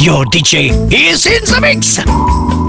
Your DJ is in the mix.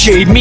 Chance.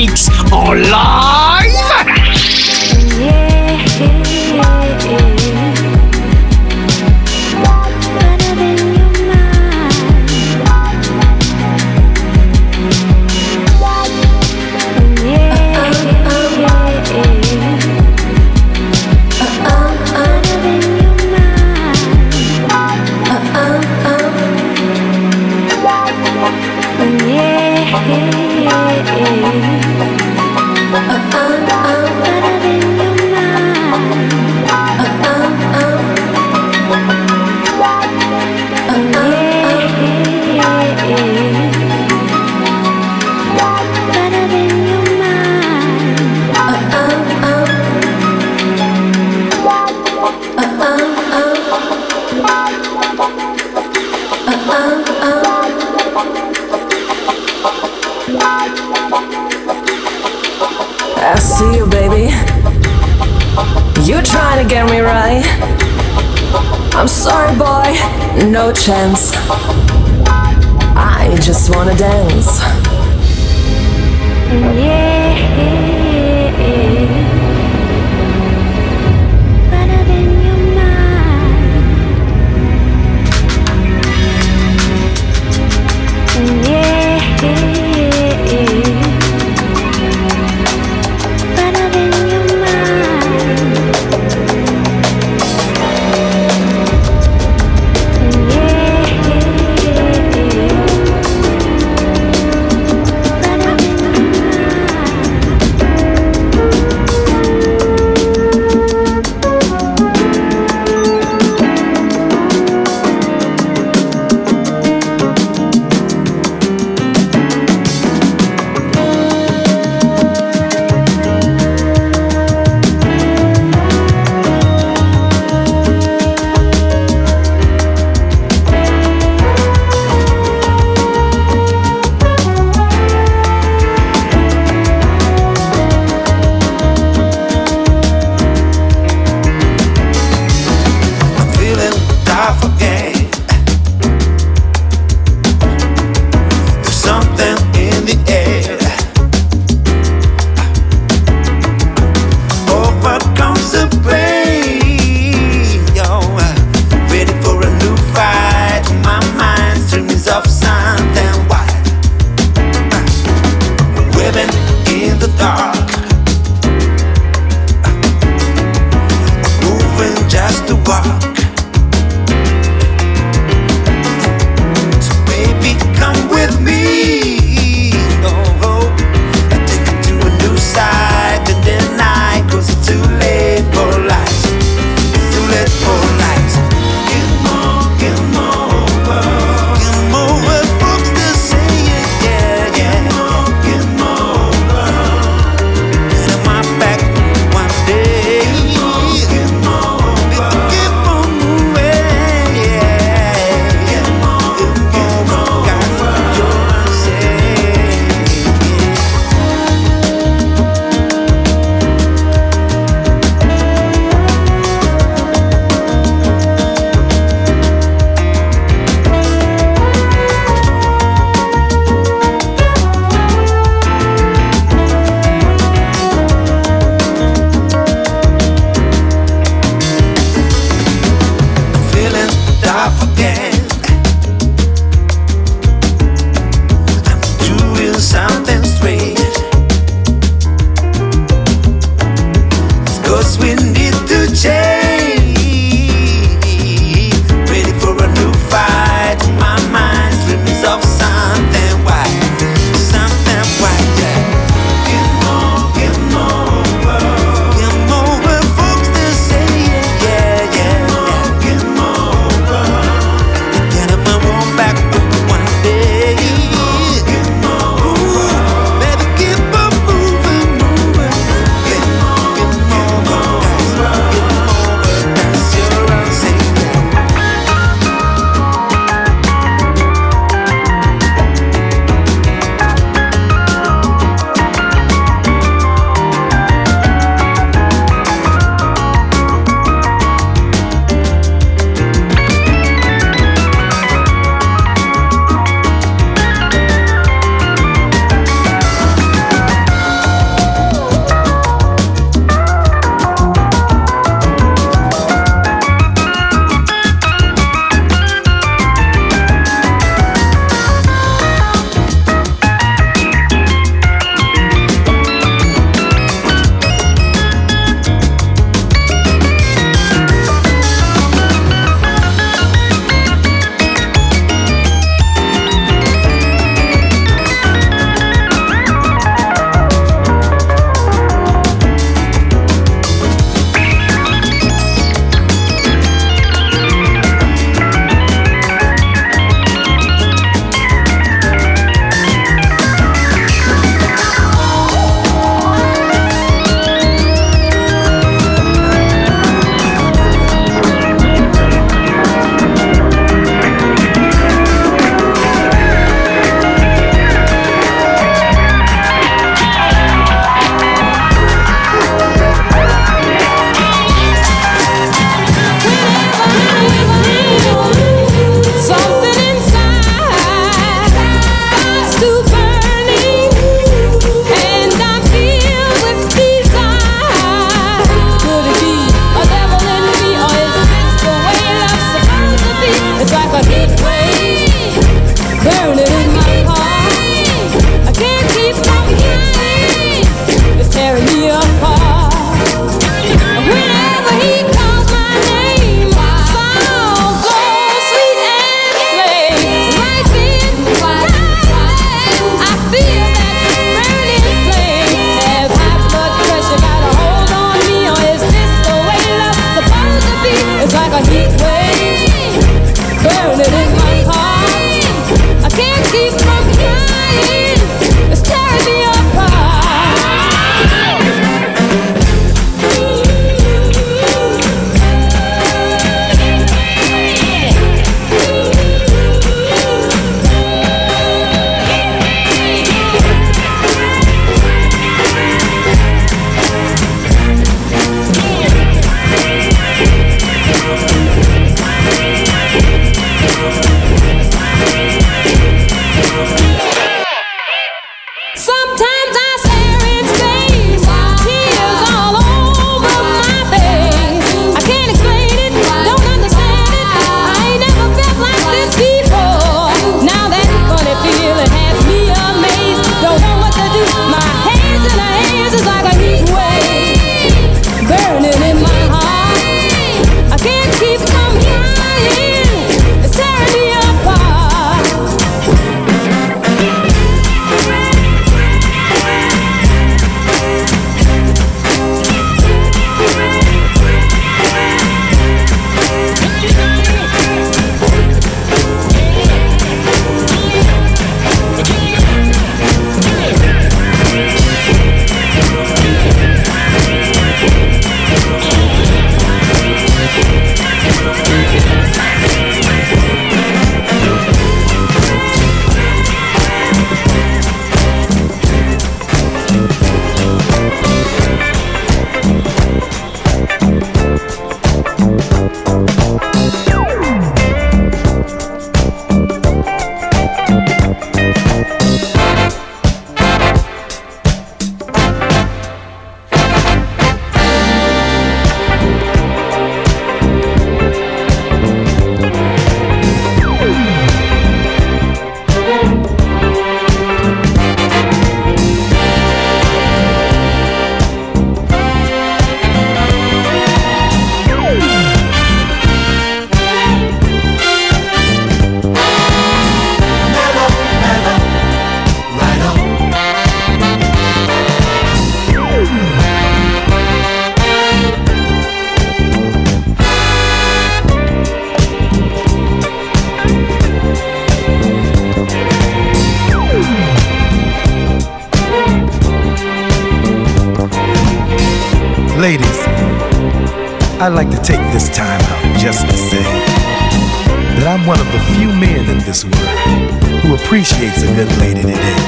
I'd like to take this time out just to say that I'm one of the few men in this world who appreciates a good lady today.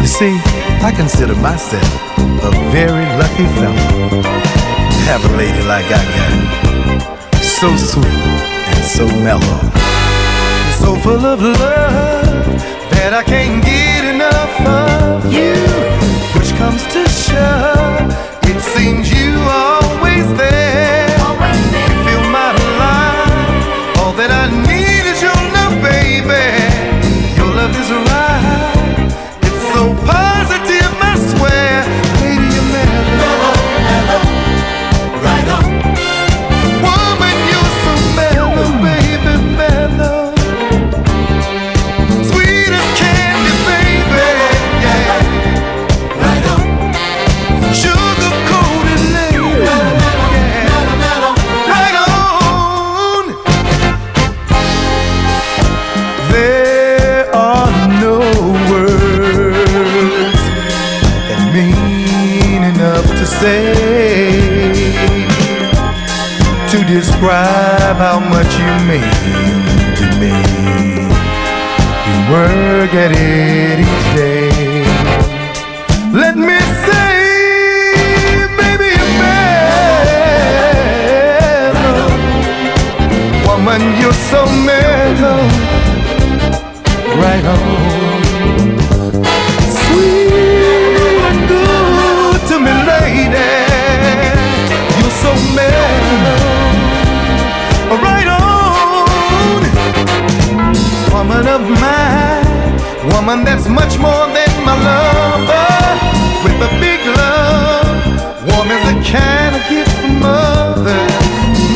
You see, I consider myself a very lucky fellow to have a lady like I got. So sweet and so mellow. So full of love that I can't get enough of you. Push comes to shove, it seems you always describe how much you mean to me. You work at it each day. Let me say, baby, you're mellow. Woman, you're so mellow. Right on. Sweet and good to me, lady. You're so mellow. Woman that's much more than my lover. With a big love. Warm as a can I get from mother.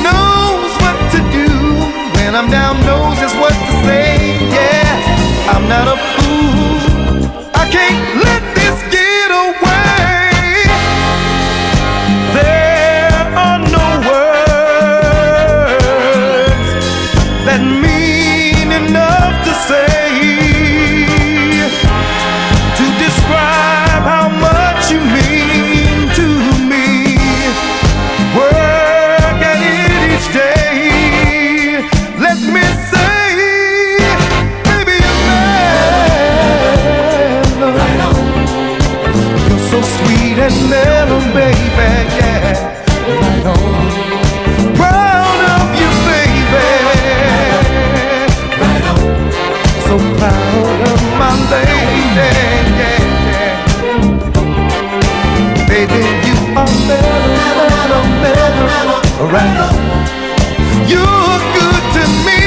Knows what to do. When I'm down, knows just what to say. Yeah, I'm not a right. You're good to me,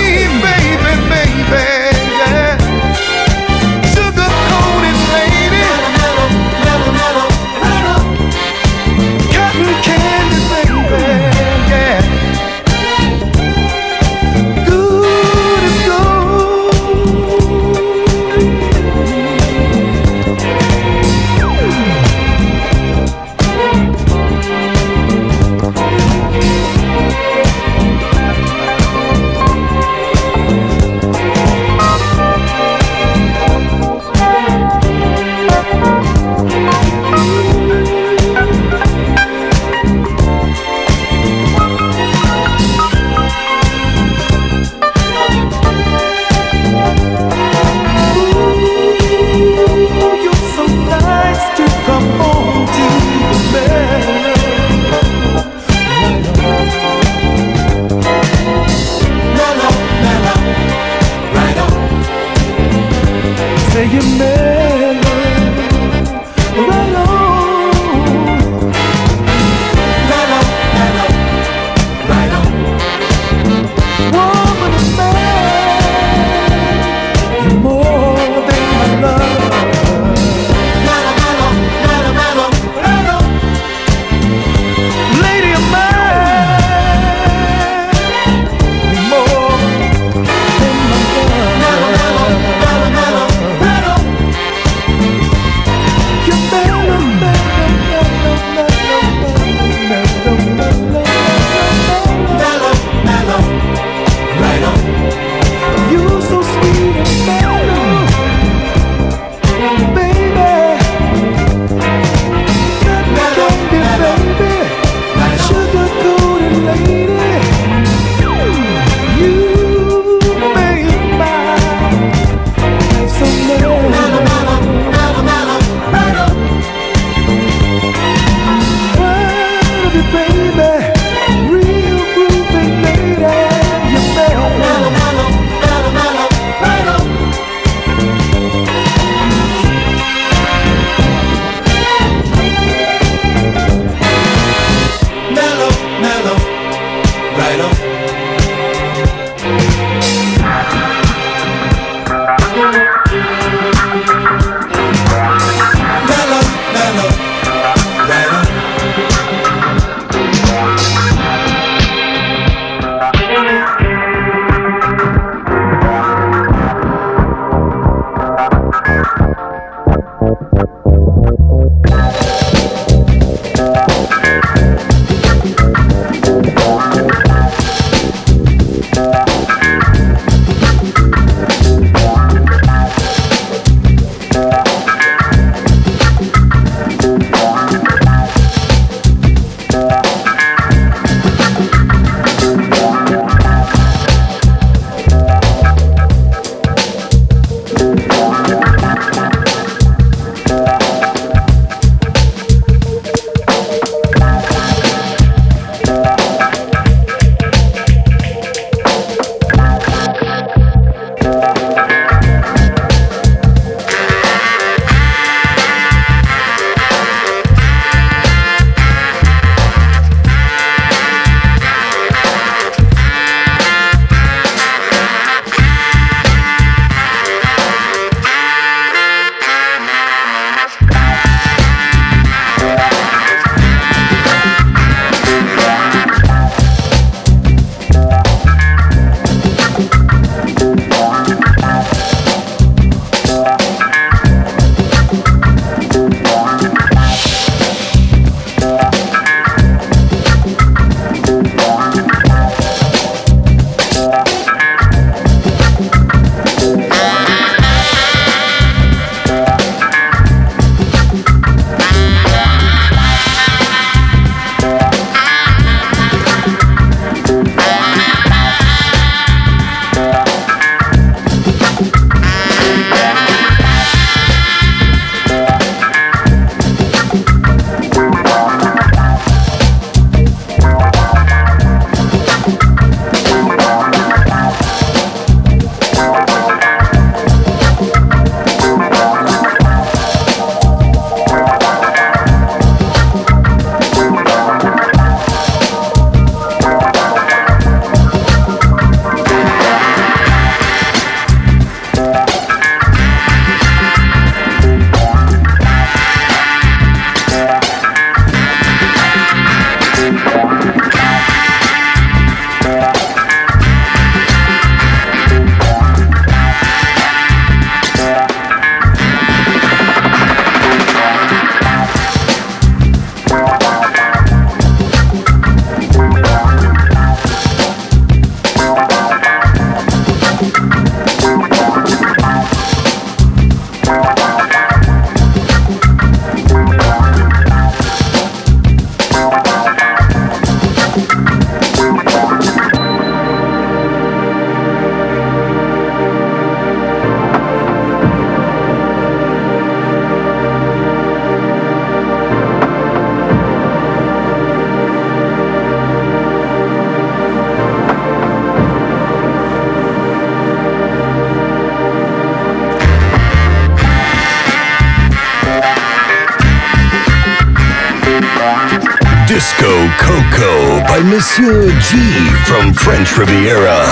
French Riviera.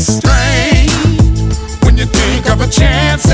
strange when you think of a chance.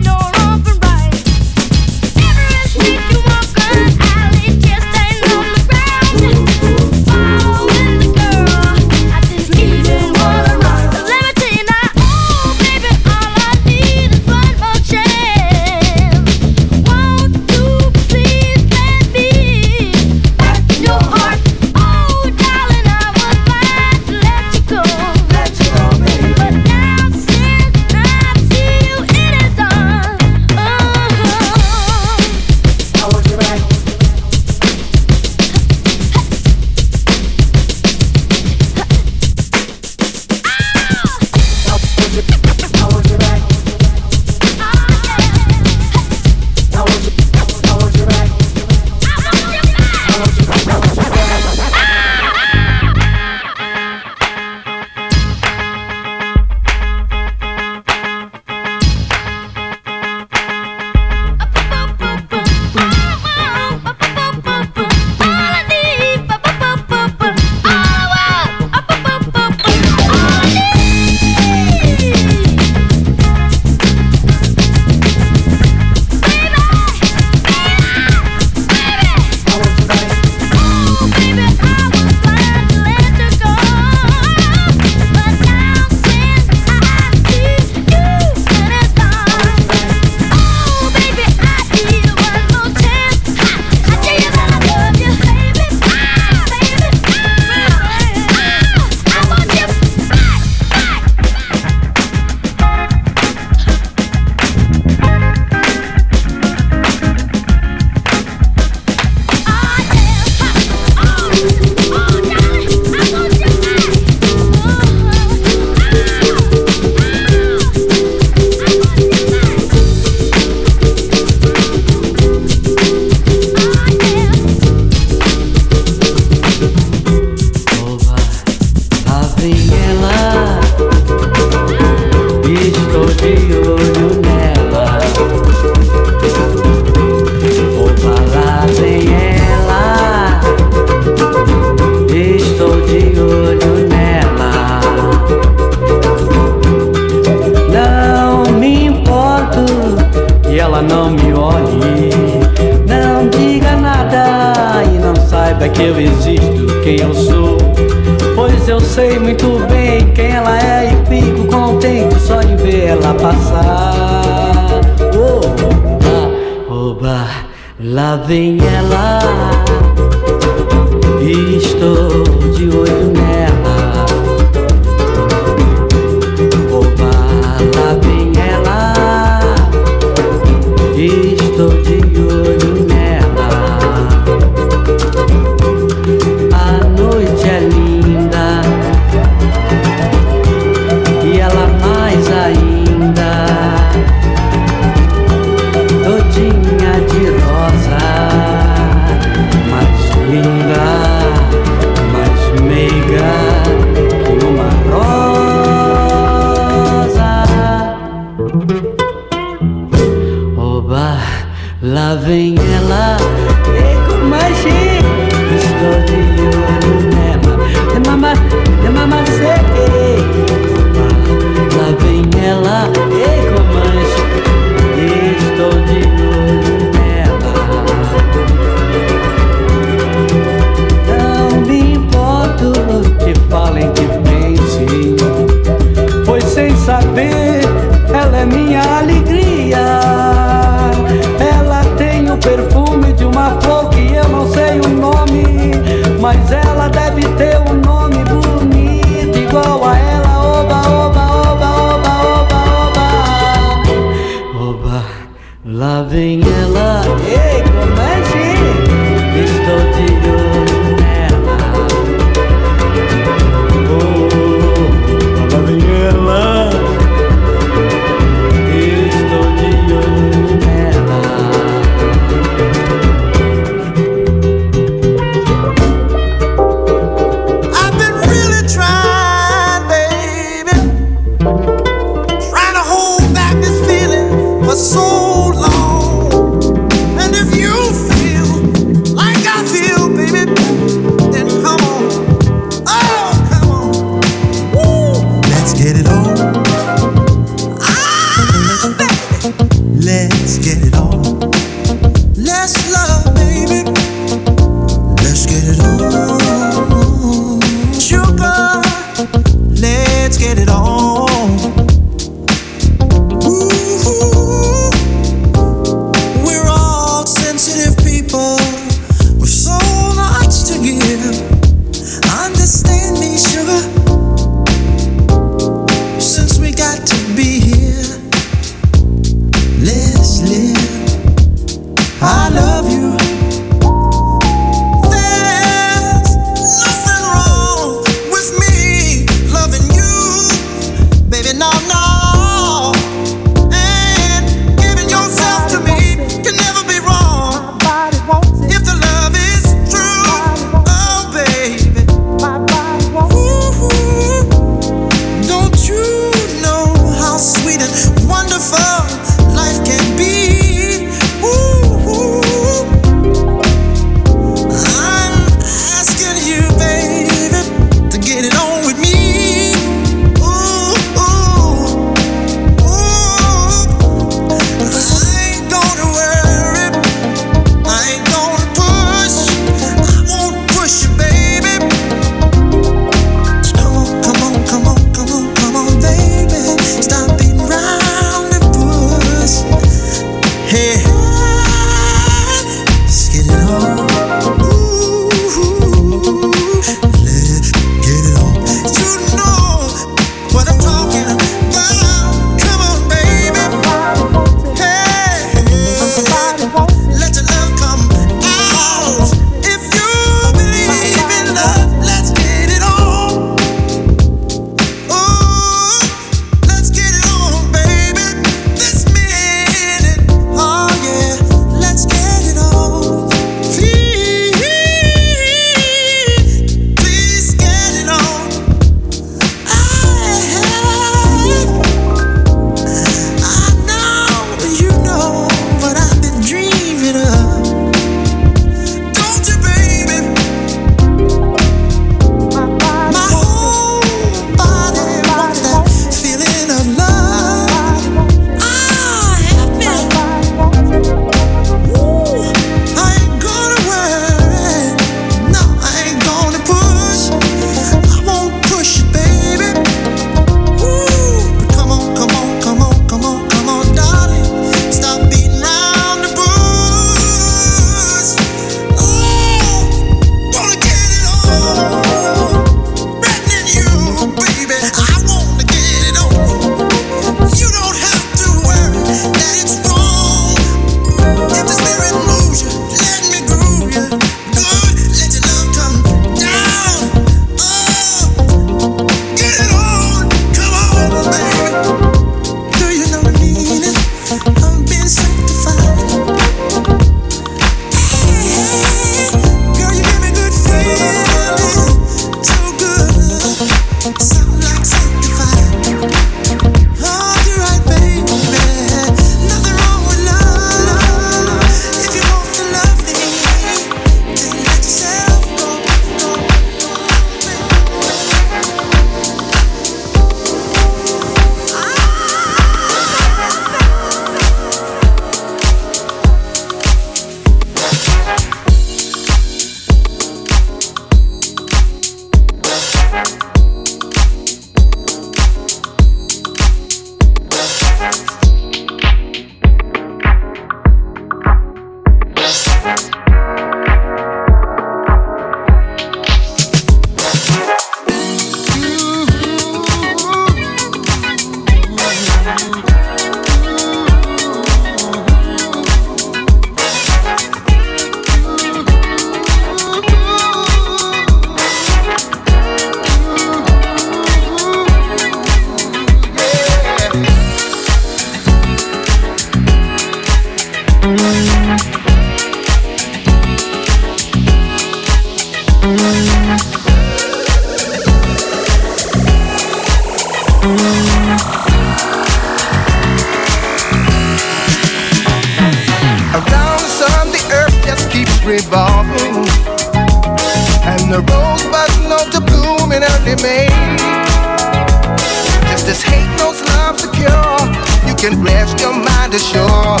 can rest your mind assured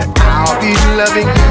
that I'll be loving you.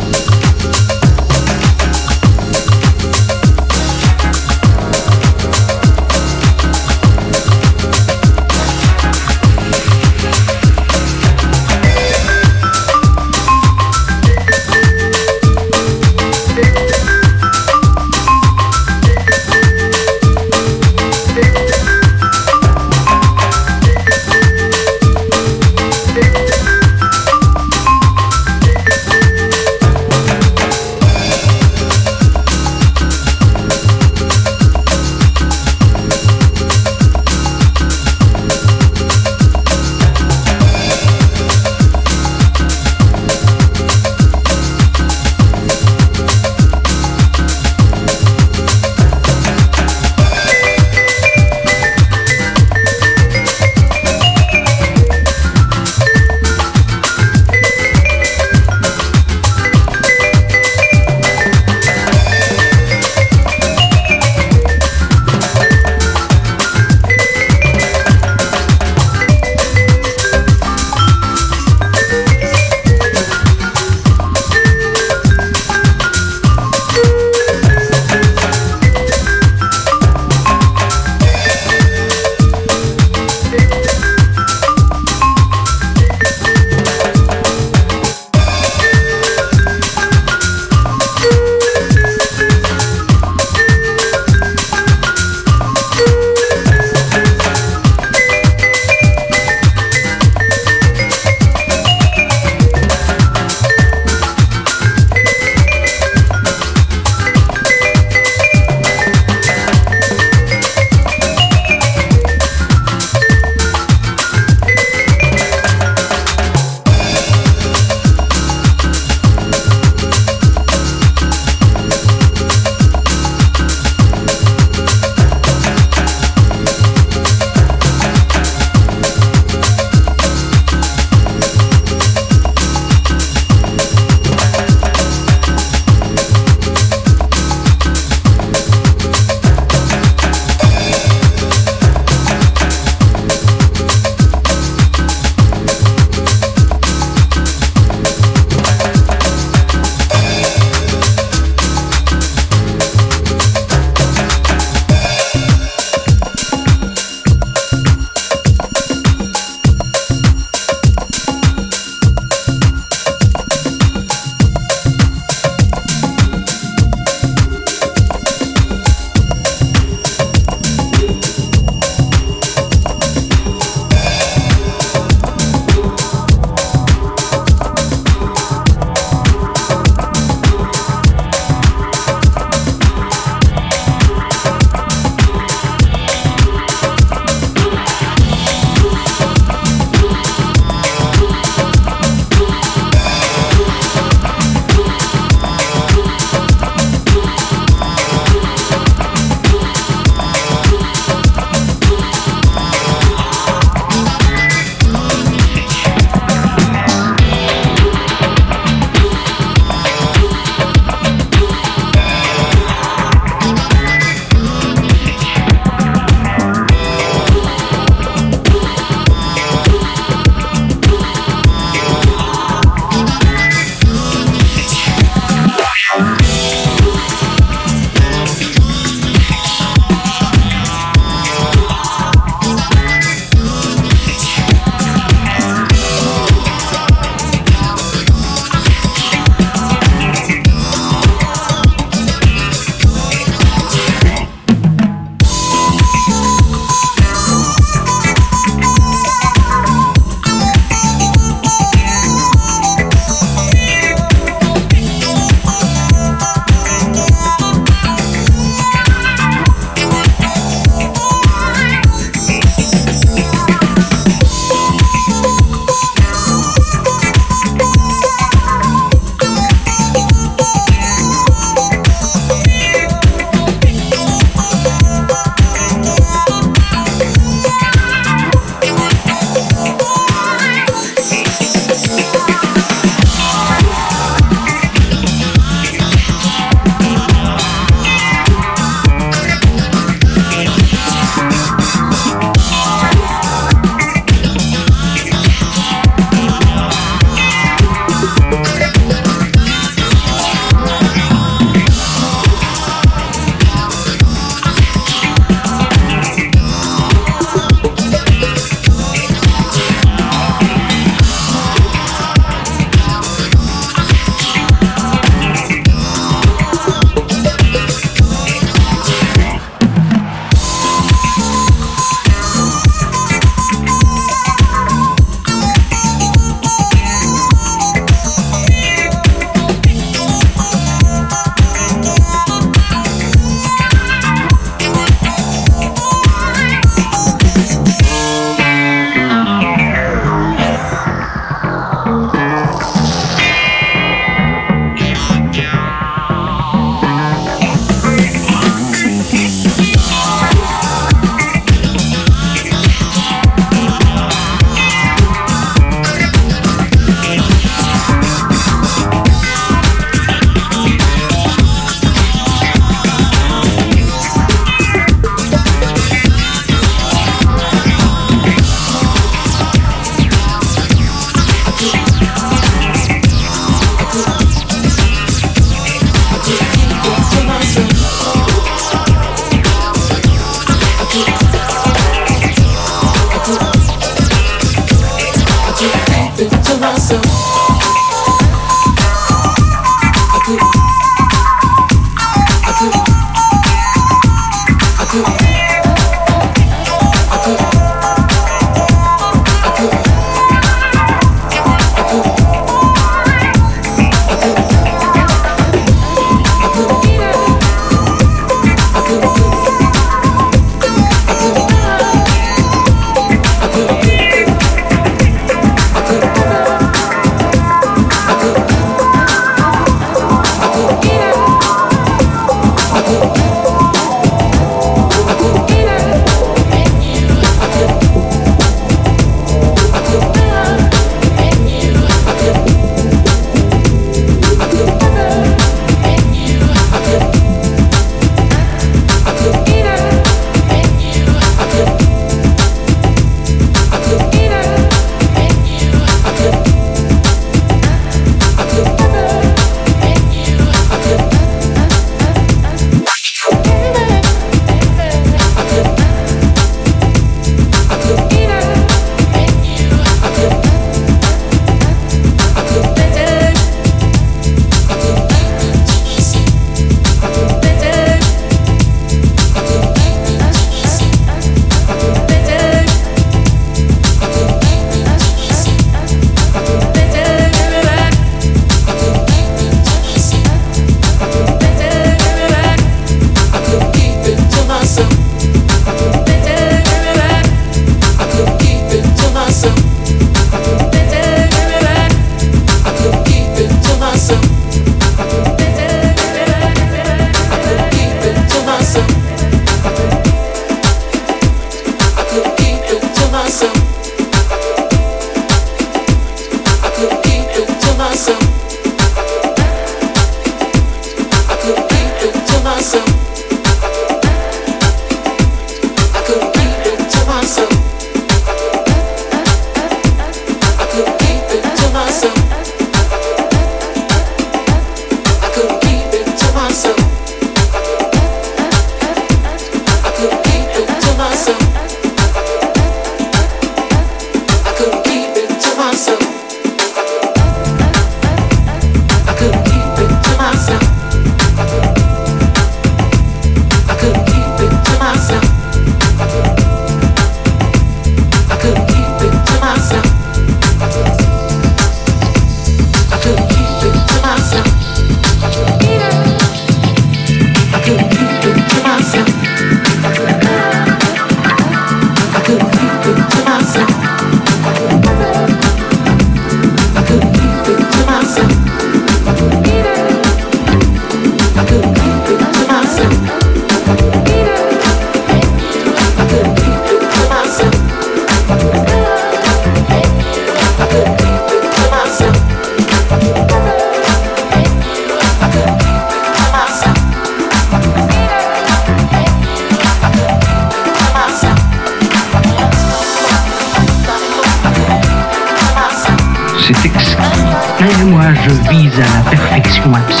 Can't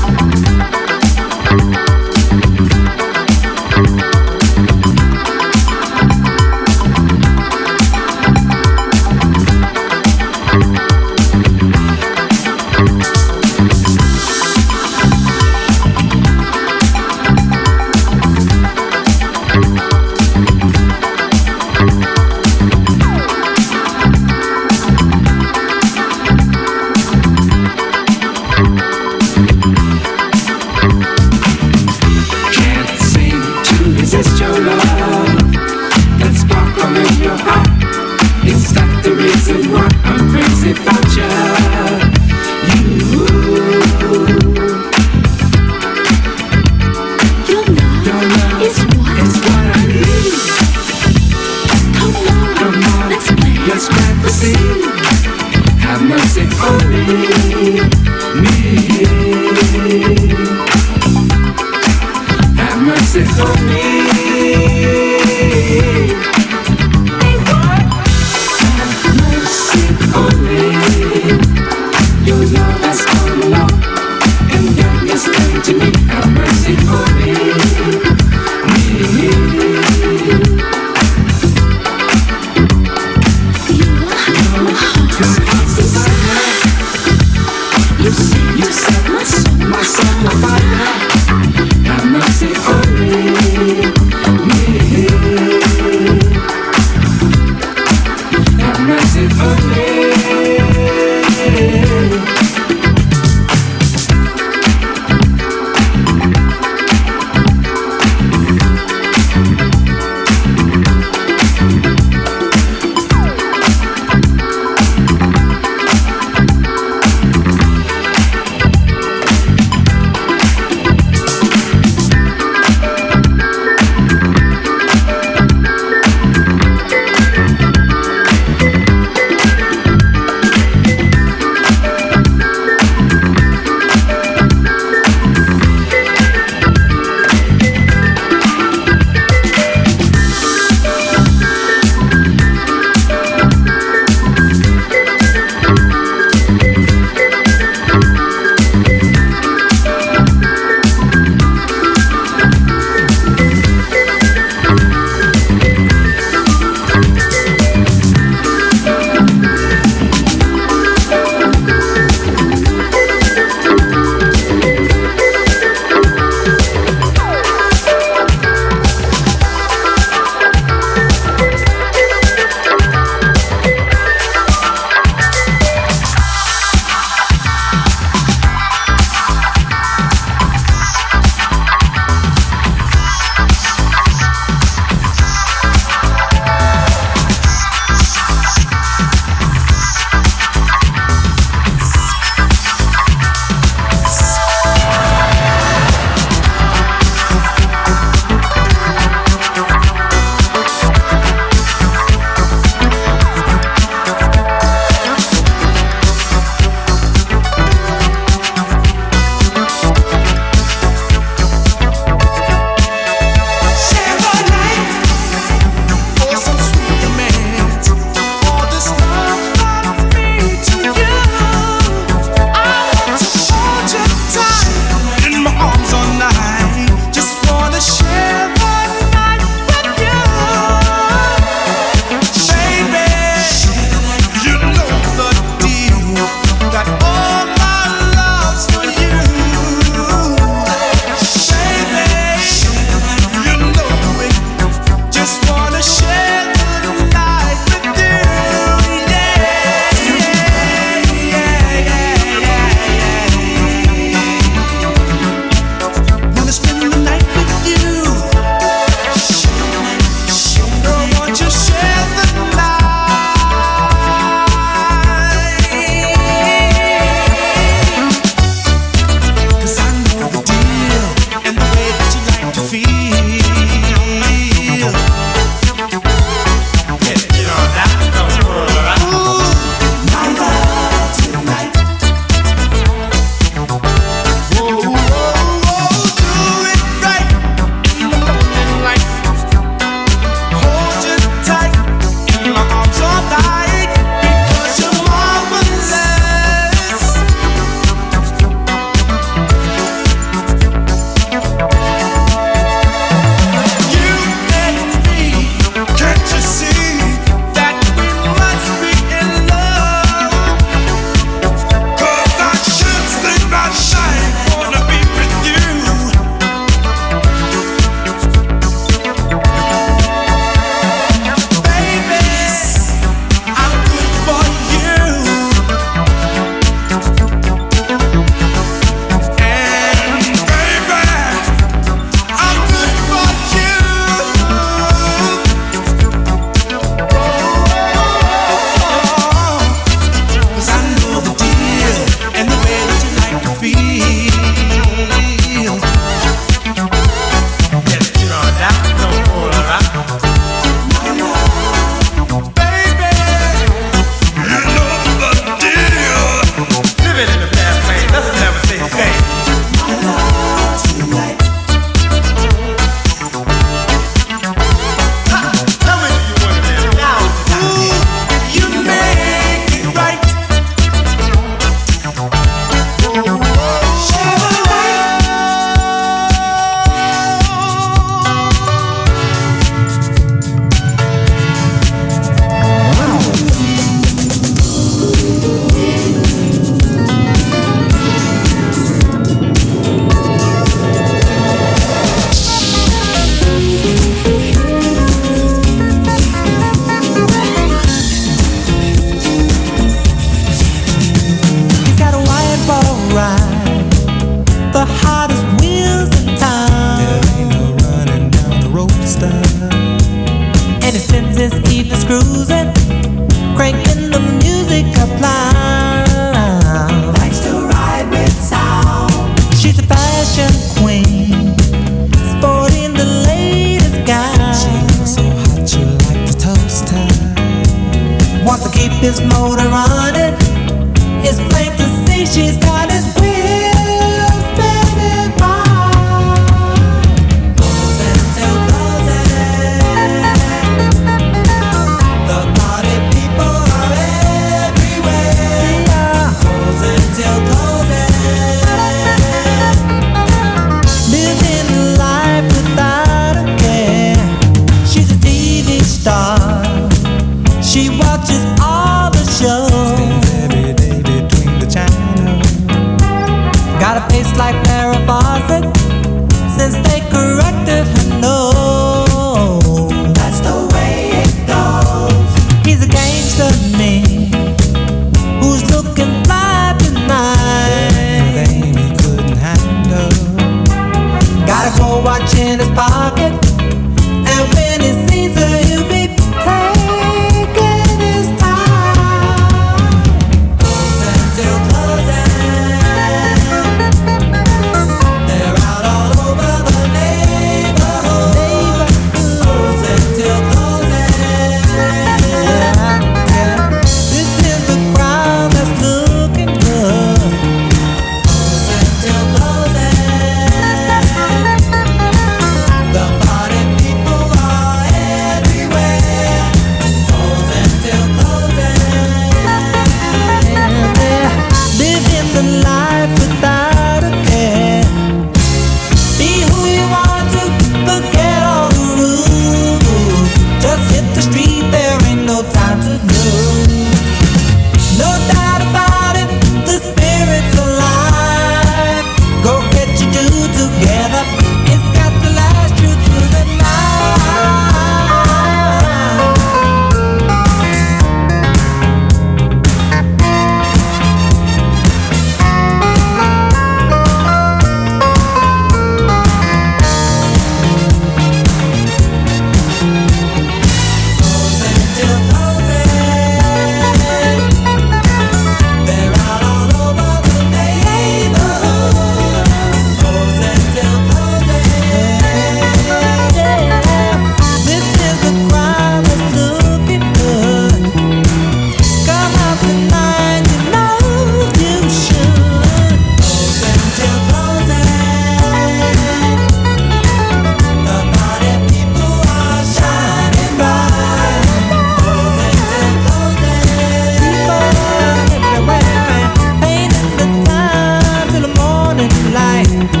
Bye.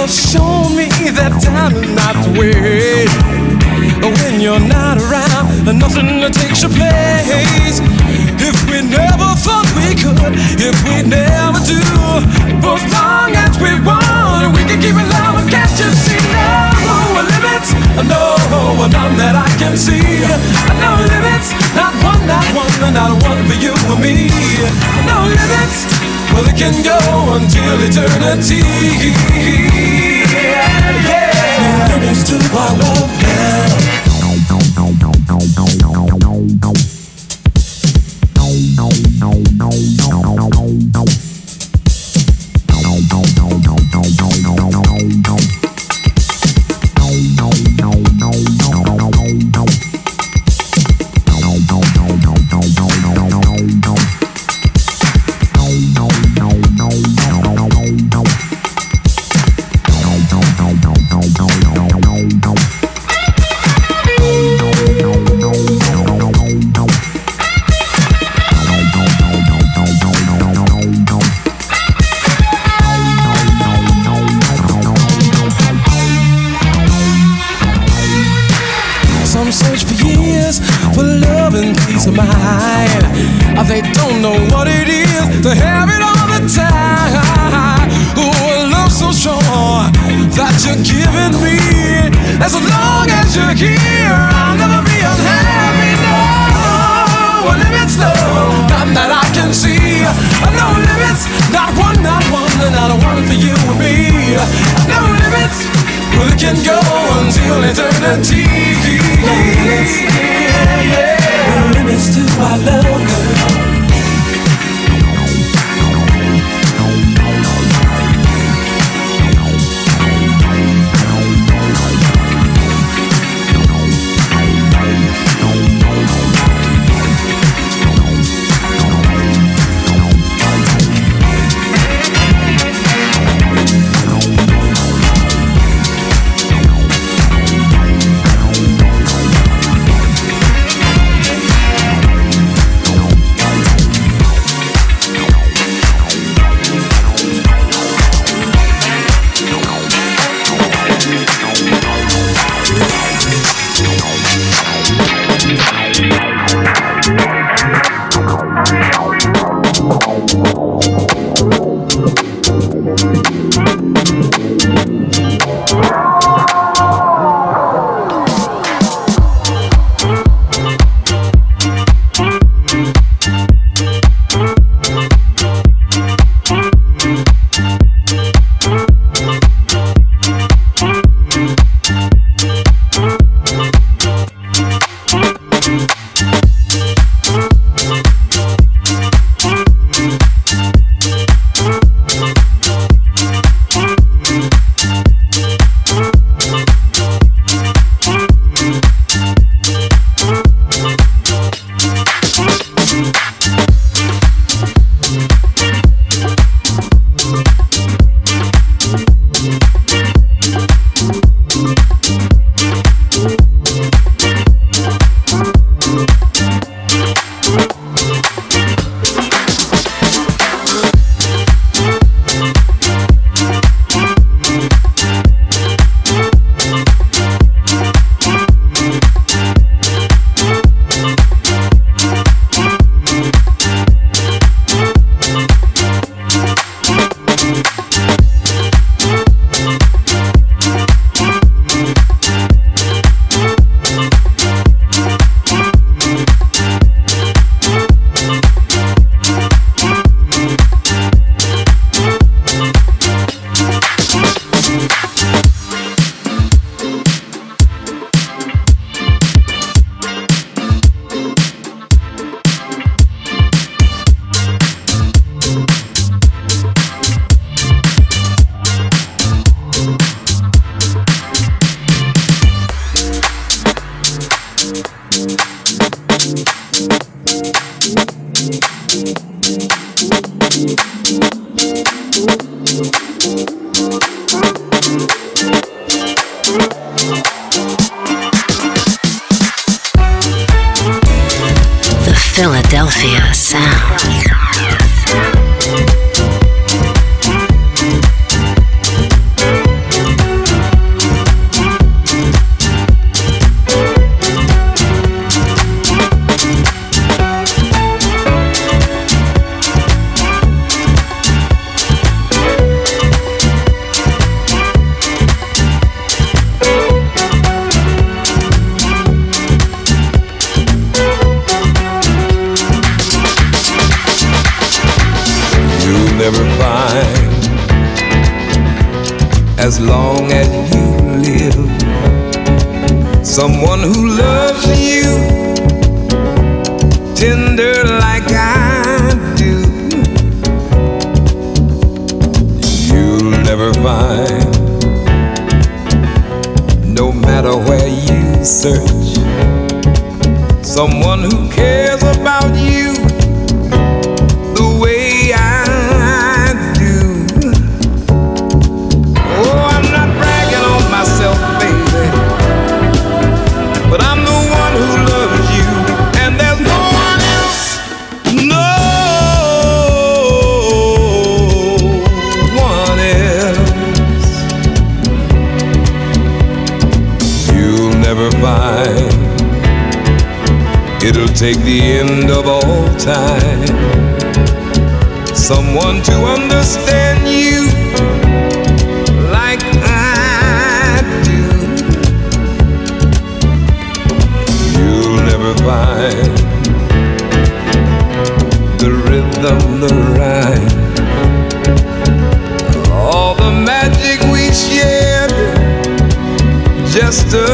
Love shown me that time is not the way. When you're not around, nothing takes your place. If we never thought we could, if we never do, for as long as we want, we can keep it love. Can't you see now? no limits? No, none that I can see. No limits, not one, not one, not one for you and me. No limits, well it can go until eternity. Yeah, yeah. No limits to our love,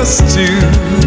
us to